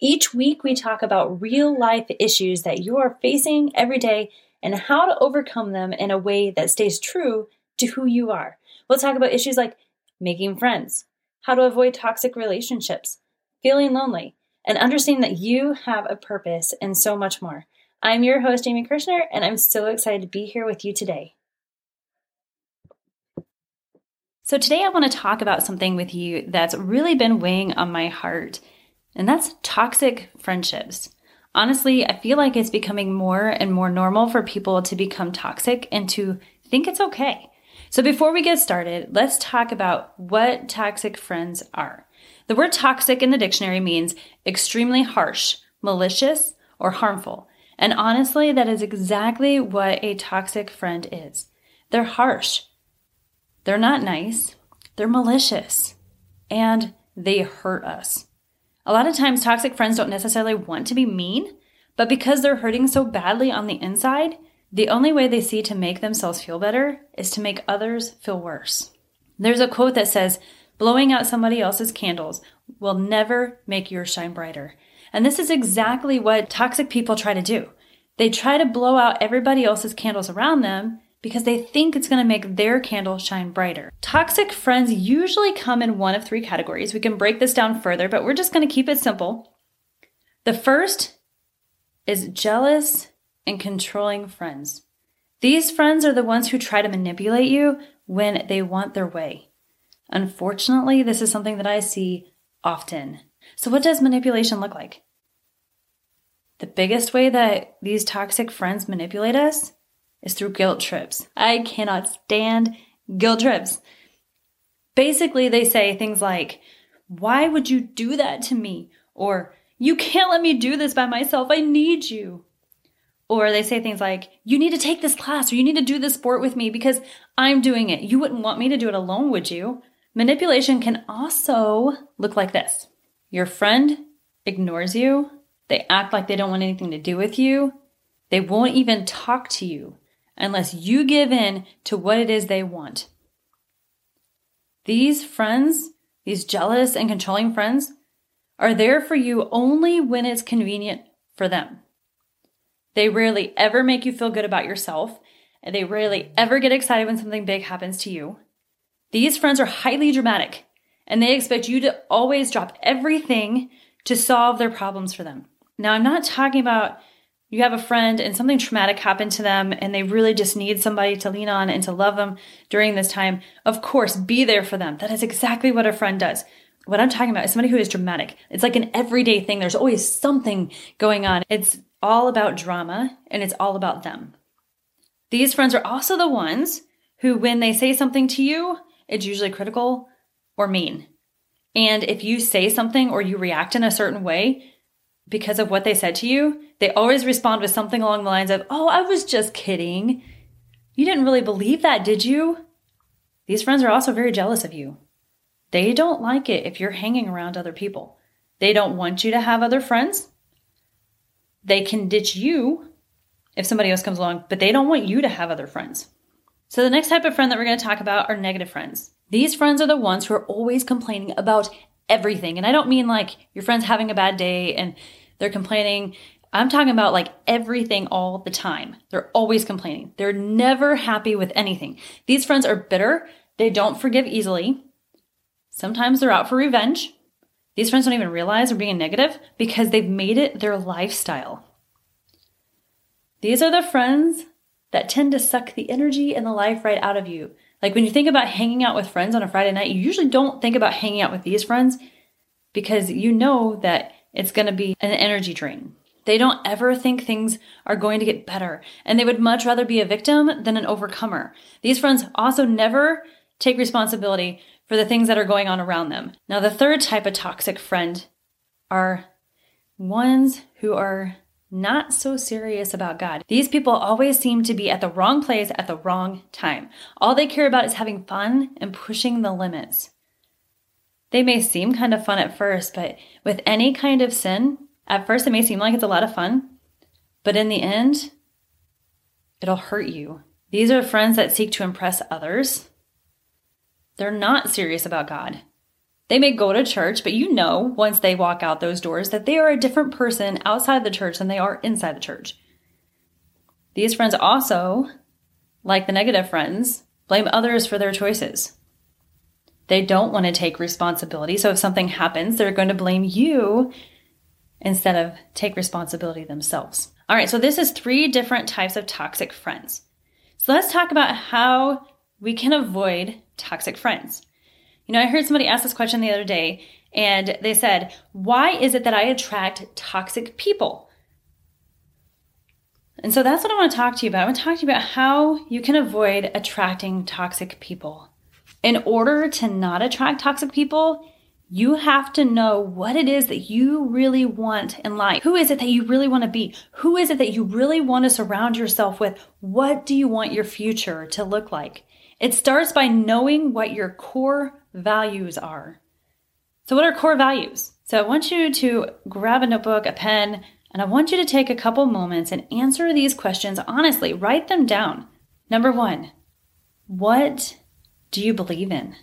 Each week, we talk about real life issues that you are facing every day and how to overcome them in a way that stays true to who you are. We'll talk about issues like making friends, how to avoid toxic relationships, feeling lonely, and understanding that you have a purpose and so much more. I'm your host, Amy Kirshner, and I'm so excited to be here with you today. So, today I want to talk about something with you that's really been weighing on my heart, and that's toxic friendships. Honestly, I feel like it's becoming more and more normal for people to become toxic and to think it's okay. So before we get started, let's talk about what toxic friends are. The word toxic in the dictionary means extremely harsh, malicious, or harmful. And honestly, that is exactly what a toxic friend is. They're harsh. They're not nice. They're malicious. And they hurt us. A lot of times, toxic friends don't necessarily want to be mean, but because they're hurting so badly on the inside, the only way they see to make themselves feel better is to make others feel worse. There's a quote that says, Blowing out somebody else's candles will never make yours shine brighter. And this is exactly what toxic people try to do. They try to blow out everybody else's candles around them because they think it's going to make their candle shine brighter. Toxic friends usually come in one of three categories. We can break this down further, but we're just going to keep it simple. The first is jealous and controlling friends. These friends are the ones who try to manipulate you when they want their way. Unfortunately, this is something that I see often. So, what does manipulation look like? The biggest way that these toxic friends manipulate us is through guilt trips. I cannot stand guilt trips. Basically, they say things like, Why would you do that to me? Or, You can't let me do this by myself. I need you. Or they say things like, You need to take this class or you need to do this sport with me because I'm doing it. You wouldn't want me to do it alone, would you? Manipulation can also look like this your friend ignores you, they act like they don't want anything to do with you, they won't even talk to you unless you give in to what it is they want. These friends, these jealous and controlling friends, are there for you only when it's convenient for them. They rarely ever make you feel good about yourself, and they rarely ever get excited when something big happens to you. These friends are highly dramatic, and they expect you to always drop everything to solve their problems for them. Now, I'm not talking about you have a friend and something traumatic happened to them and they really just need somebody to lean on and to love them during this time, of course, be there for them. That is exactly what a friend does. What I'm talking about is somebody who is dramatic. It's like an everyday thing. There's always something going on. It's all about drama and it's all about them. These friends are also the ones who, when they say something to you, it's usually critical or mean. And if you say something or you react in a certain way, because of what they said to you, they always respond with something along the lines of, Oh, I was just kidding. You didn't really believe that, did you? These friends are also very jealous of you. They don't like it if you're hanging around other people. They don't want you to have other friends. They can ditch you if somebody else comes along, but they don't want you to have other friends. So, the next type of friend that we're going to talk about are negative friends. These friends are the ones who are always complaining about everything. And I don't mean like your friend's having a bad day and they're complaining. I'm talking about like everything all the time. They're always complaining. They're never happy with anything. These friends are bitter. They don't forgive easily. Sometimes they're out for revenge. These friends don't even realize they're being negative because they've made it their lifestyle. These are the friends that tend to suck the energy and the life right out of you. Like when you think about hanging out with friends on a Friday night, you usually don't think about hanging out with these friends because you know that it's going to be an energy drain. They don't ever think things are going to get better, and they would much rather be a victim than an overcomer. These friends also never take responsibility for the things that are going on around them. Now, the third type of toxic friend are ones who are not so serious about God. These people always seem to be at the wrong place at the wrong time. All they care about is having fun and pushing the limits. They may seem kind of fun at first, but with any kind of sin, at first it may seem like it's a lot of fun, but in the end, it'll hurt you. These are friends that seek to impress others. They're not serious about God. They may go to church, but you know once they walk out those doors that they are a different person outside the church than they are inside the church. These friends also, like the negative friends, blame others for their choices. They don't want to take responsibility. So if something happens, they're going to blame you instead of take responsibility themselves. All right, so this is three different types of toxic friends. So let's talk about how we can avoid toxic friends. You know, I heard somebody ask this question the other day, and they said, Why is it that I attract toxic people? And so that's what I want to talk to you about. I want to talk to you about how you can avoid attracting toxic people. In order to not attract toxic people, you have to know what it is that you really want in life. Who is it that you really want to be? Who is it that you really want to surround yourself with? What do you want your future to look like? It starts by knowing what your core values are. So, what are core values? So, I want you to grab a notebook, a pen, and I want you to take a couple moments and answer these questions honestly. Write them down. Number one, what do you believe in?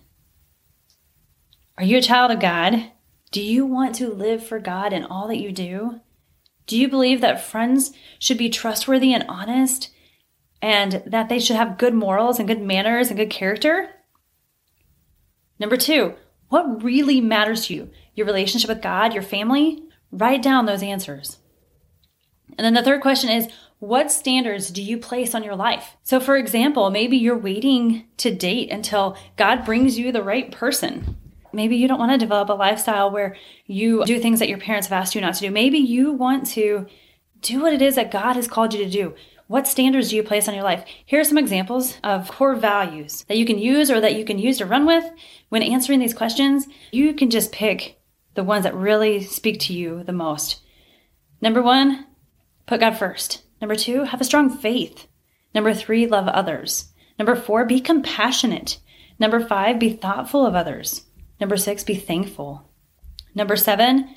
Are you a child of God? Do you want to live for God in all that you do? Do you believe that friends should be trustworthy and honest and that they should have good morals and good manners and good character? Number two, what really matters to you? Your relationship with God, your family? Write down those answers. And then the third question is, what standards do you place on your life? So, for example, maybe you're waiting to date until God brings you the right person. Maybe you don't want to develop a lifestyle where you do things that your parents have asked you not to do. Maybe you want to do what it is that God has called you to do. What standards do you place on your life? Here are some examples of core values that you can use or that you can use to run with. When answering these questions, you can just pick the ones that really speak to you the most. Number one, put God first. Number two, have a strong faith. Number three, love others. Number four, be compassionate. Number five, be thoughtful of others. Number six, be thankful. Number seven,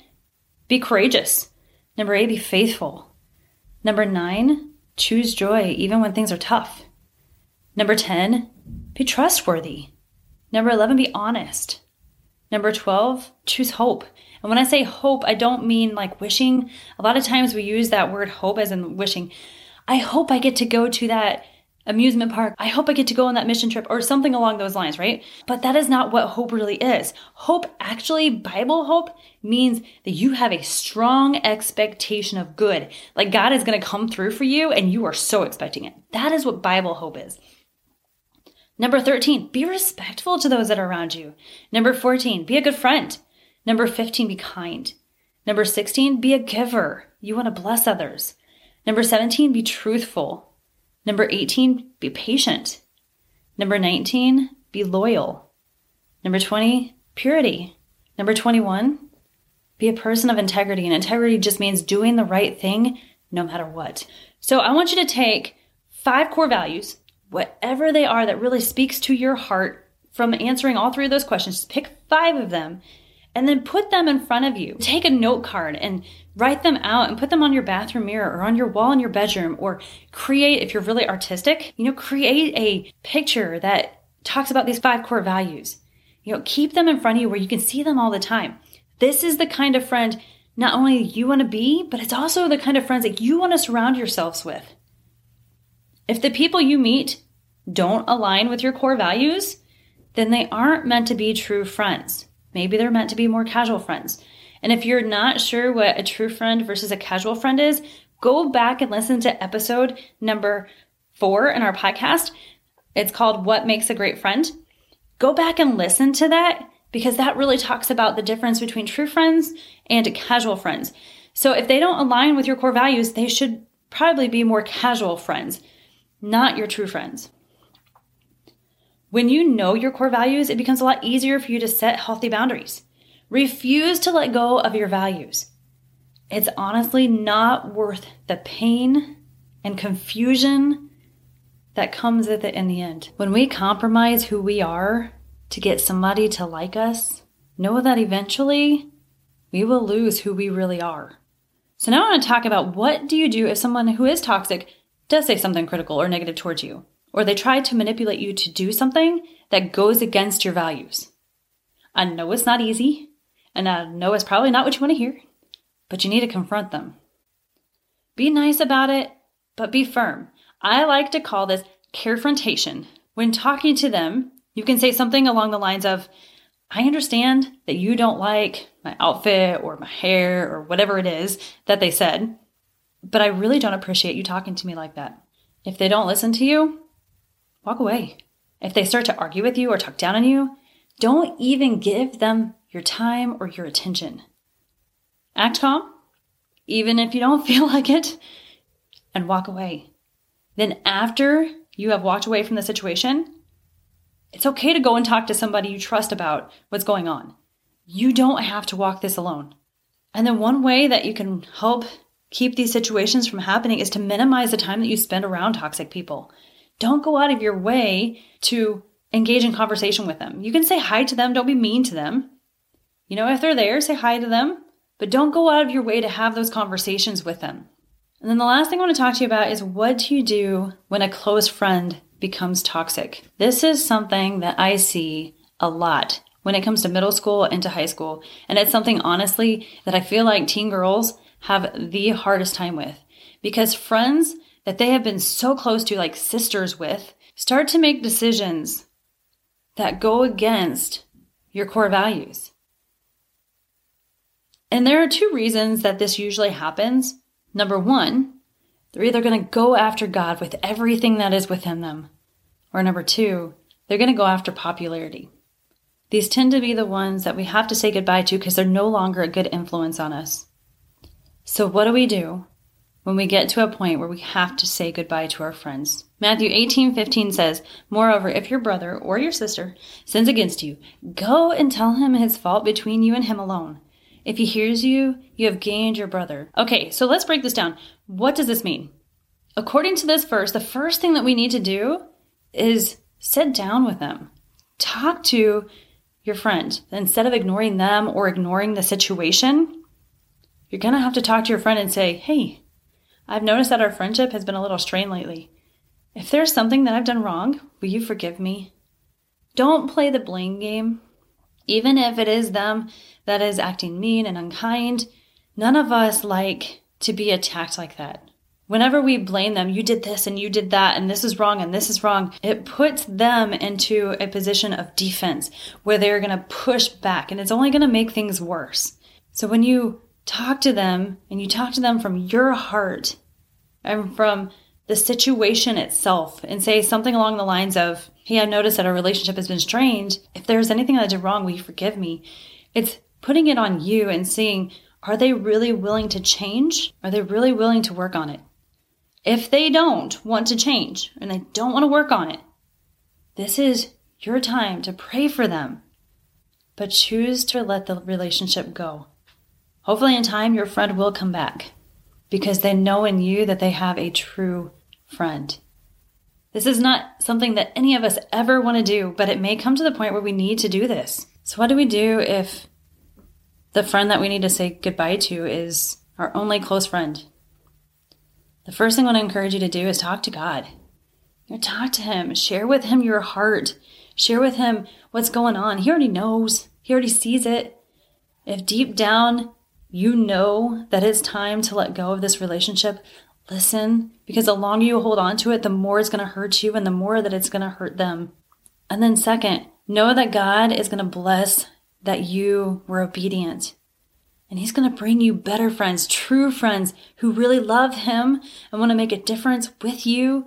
be courageous. Number eight, be faithful. Number nine, Choose joy even when things are tough. Number 10, be trustworthy. Number 11, be honest. Number 12, choose hope. And when I say hope, I don't mean like wishing. A lot of times we use that word hope as in wishing. I hope I get to go to that amusement park. I hope I get to go on that mission trip or something along those lines, right? But that is not what hope really is. Hope, actually, Bible hope means that you have a strong expectation of good. Like God is going to come through for you and you are so expecting it. That is what Bible hope is. Number 13, be respectful to those that are around you. Number 14, be a good friend. Number 15, be kind. Number 16, be a giver. You want to bless others. Number 17, be truthful. Number 18, be patient. Number 19, be loyal. Number 20, purity. Number 21, be a person of integrity. And integrity just means doing the right thing no matter what. So I want you to take five core values, whatever they are that really speaks to your heart from answering all three of those questions. Just pick five of them and then put them in front of you. Take a note card and write them out and put them on your bathroom mirror or on your wall in your bedroom or create, if you're really artistic, you know, create a picture that talks about these five core values. You know, keep them in front of you where you can see them all the time. This is the kind of friend not only you want to be, but it's also the kind of friends that you want to surround yourselves with. If the people you meet don't align with your core values, then they aren't meant to be true friends. Maybe they're meant to be more casual friends. And if you're not sure what a true friend versus a casual friend is, Go back and listen to episode number four in our podcast. It's called What Makes a Great Friend. Go back and listen to that because that really talks about the difference between true friends and casual friends. So if they don't align with your core values, they should probably be more casual friends, not your true friends. When you know your core values, it becomes a lot easier for you to set healthy boundaries. Refuse to let go of your values. It's honestly not worth the pain and confusion that comes with it in the end. When we compromise who we are to get somebody to like us, know that eventually we will lose who we really are. So now I want to talk about what do you do if someone who is toxic does say something critical or negative towards you, or they try to manipulate you to do something that goes against your values. I know it's not easy, and I know it's probably not what you want to hear, but you need to confront them. Be nice about it, but be firm. I like to call this carefrontation. When talking to them, you can say something along the lines of, I understand that you don't like my outfit or my hair or whatever it is that they said, but I really don't appreciate you talking to me like that. If they don't listen to you, walk away. If they start to argue with you or talk down on you, don't even give them your time or your attention. Act calm, even if you don't feel like it, and walk away. Then, after you have walked away from the situation, it's okay to go and talk to somebody you trust about what's going on. You don't have to walk this alone. And then, one way that you can help keep these situations from happening is to minimize the time that you spend around toxic people. Don't go out of your way to engage in conversation with them. You can say hi to them, don't be mean to them. You know, if they're there, say hi to them, but don't go out of your way to have those conversations with them. And then the last thing I want to talk to you about is what do you do when a close friend becomes toxic? This is something that I see a lot when it comes to middle school and to high school. And it's something honestly that I feel like teen girls have the hardest time with because friends that they have been so close to, like sisters with, start to make decisions that go against your core values. And there are two reasons that this usually happens. Number one, they're either going to go after God with everything that is within them, or number two, they're going to go after popularity. These tend to be the ones that we have to say goodbye to because they're no longer a good influence on us. So, what do we do when we get to a point where we have to say goodbye to our friends? Matthew 18 15 says, Moreover, if your brother or your sister sins against you, go and tell him his fault between you and him alone. If he hears you, you have gained your brother. Okay, so let's break this down. What does this mean? According to this verse, the first thing that we need to do is sit down with them. Talk to your friend. Instead of ignoring them or ignoring the situation, you're going to have to talk to your friend and say, Hey, I've noticed that our friendship has been a little strained lately. If there's something that I've done wrong, will you forgive me? Don't play the blame game. Even if it is them that is acting mean and unkind, none of us like to be attacked like that. Whenever we blame them, you did this and you did that, and this is wrong and this is wrong, it puts them into a position of defense where they're going to push back and it's only going to make things worse. So when you talk to them and you talk to them from your heart and from the situation itself and say something along the lines of, Hey, I noticed that our relationship has been strained. If there's anything that I did wrong, will you forgive me? It's putting it on you and seeing, are they really willing to change? Are they really willing to work on it? If they don't want to change and they don't want to work on it, this is your time to pray for them, but choose to let the relationship go. Hopefully, in time, your friend will come back because they know in you that they have a true friend. This is not something that any of us ever want to do, but it may come to the point where we need to do this. So, what do we do if the friend that we need to say goodbye to is our only close friend? The first thing I want to encourage you to do is talk to God. You know, talk to Him, share with Him your heart, share with Him what's going on. He already knows, He already sees it. If deep down you know that it's time to let go of this relationship, listen, because the longer you hold on to it, the more it's going to hurt you and the more that it's going to hurt them. And then, second, know that God is going to bless that you were obedient. And He's going to bring you better friends, true friends who really love Him and want to make a difference with you,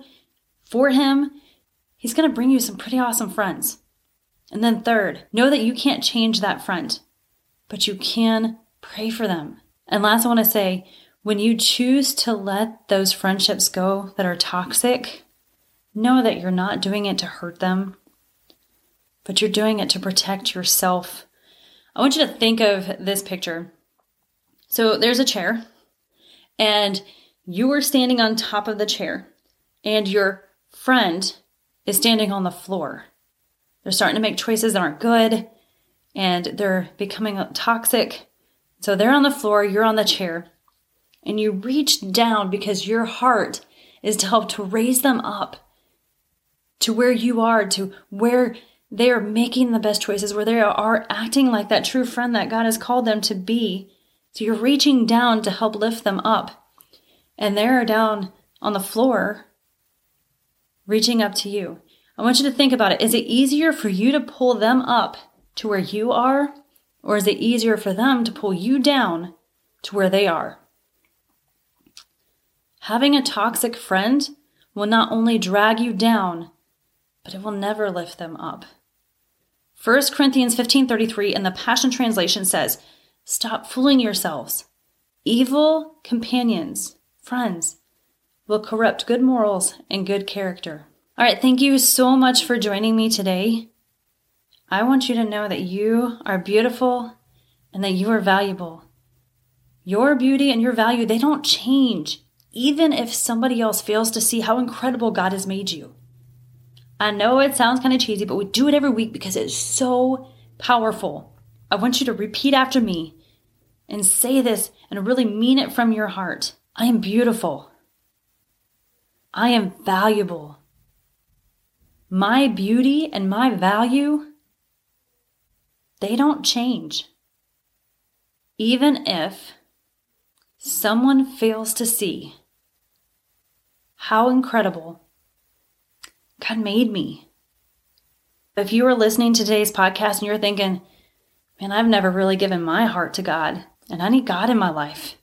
for Him. He's going to bring you some pretty awesome friends. And then, third, know that you can't change that friend, but you can pray for them. And last, I want to say when you choose to let those friendships go that are toxic, know that you're not doing it to hurt them, but you're doing it to protect yourself. I want you to think of this picture. So there's a chair, and you are standing on top of the chair, and your friend is standing on the floor. They're starting to make choices that aren't good, and they're becoming toxic. So they're on the floor, you're on the chair, and you reach down because your heart is to help to raise them up to where you are, to where they are making the best choices, where they are acting like that true friend that God has called them to be. So you're reaching down to help lift them up. And they're down on the floor, reaching up to you. I want you to think about it. Is it easier for you to pull them up to where you are? Or is it easier for them to pull you down to where they are? Having a toxic friend will not only drag you down, but it will never lift them up. 1 Corinthians 15:33 in the Passion Translation says, "Stop fooling yourselves. Evil companions, friends, will corrupt good morals and good character." All right, thank you so much for joining me today. I want you to know that you are beautiful and that you are valuable. Your beauty and your value, they don't change even if somebody else fails to see how incredible God has made you. I know it sounds kind of cheesy, but we do it every week because it's so powerful. I want you to repeat after me and say this and really mean it from your heart. I am beautiful. I am valuable. My beauty and my value, they don't change. Even if someone fails to see how incredible God made me. If you are listening to today's podcast and you're thinking, man, I've never really given my heart to God and I need God in my life.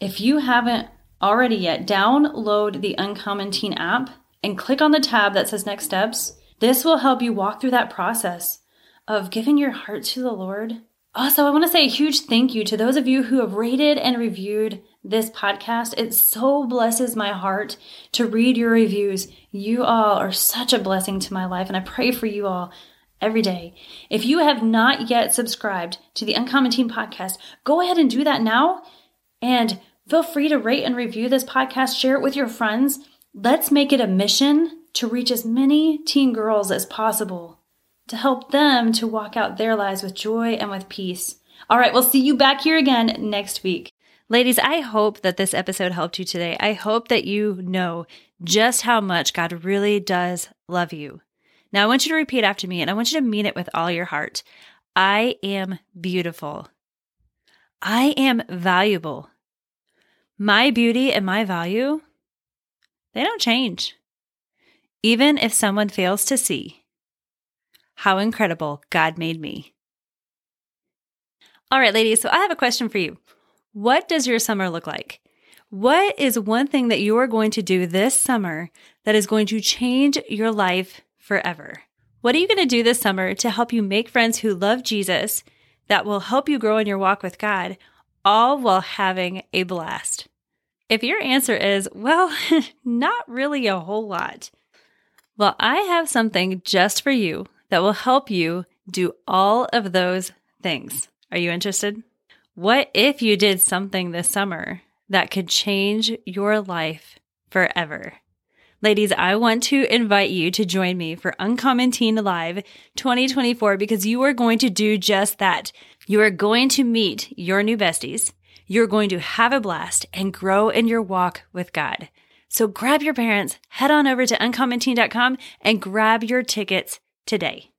If you haven't already yet, download the Uncommon Teen app and click on the tab that says Next Steps. This will help you walk through that process of giving your heart to the Lord. Also, I want to say a huge thank you to those of you who have rated and reviewed this podcast. It so blesses my heart to read your reviews. You all are such a blessing to my life, and I pray for you all every day. If you have not yet subscribed to the Uncommon Teen podcast, go ahead and do that now. And feel free to rate and review this podcast, share it with your friends. Let's make it a mission to reach as many teen girls as possible to help them to walk out their lives with joy and with peace. All right, we'll see you back here again next week. Ladies, I hope that this episode helped you today. I hope that you know just how much God really does love you. Now, I want you to repeat after me and I want you to mean it with all your heart. I am beautiful. I am valuable. My beauty and my value, they don't change. Even if someone fails to see how incredible God made me. All right, ladies, so I have a question for you. What does your summer look like? What is one thing that you are going to do this summer that is going to change your life forever? What are you going to do this summer to help you make friends who love Jesus that will help you grow in your walk with God, all while having a blast? If your answer is, well, not really a whole lot, well, I have something just for you that will help you do all of those things. Are you interested? What if you did something this summer that could change your life forever? Ladies, I want to invite you to join me for Uncommon Teen Live 2024 because you are going to do just that. You are going to meet your new besties. You're going to have a blast and grow in your walk with God. So grab your parents, head on over to uncommonteen.com and grab your tickets today.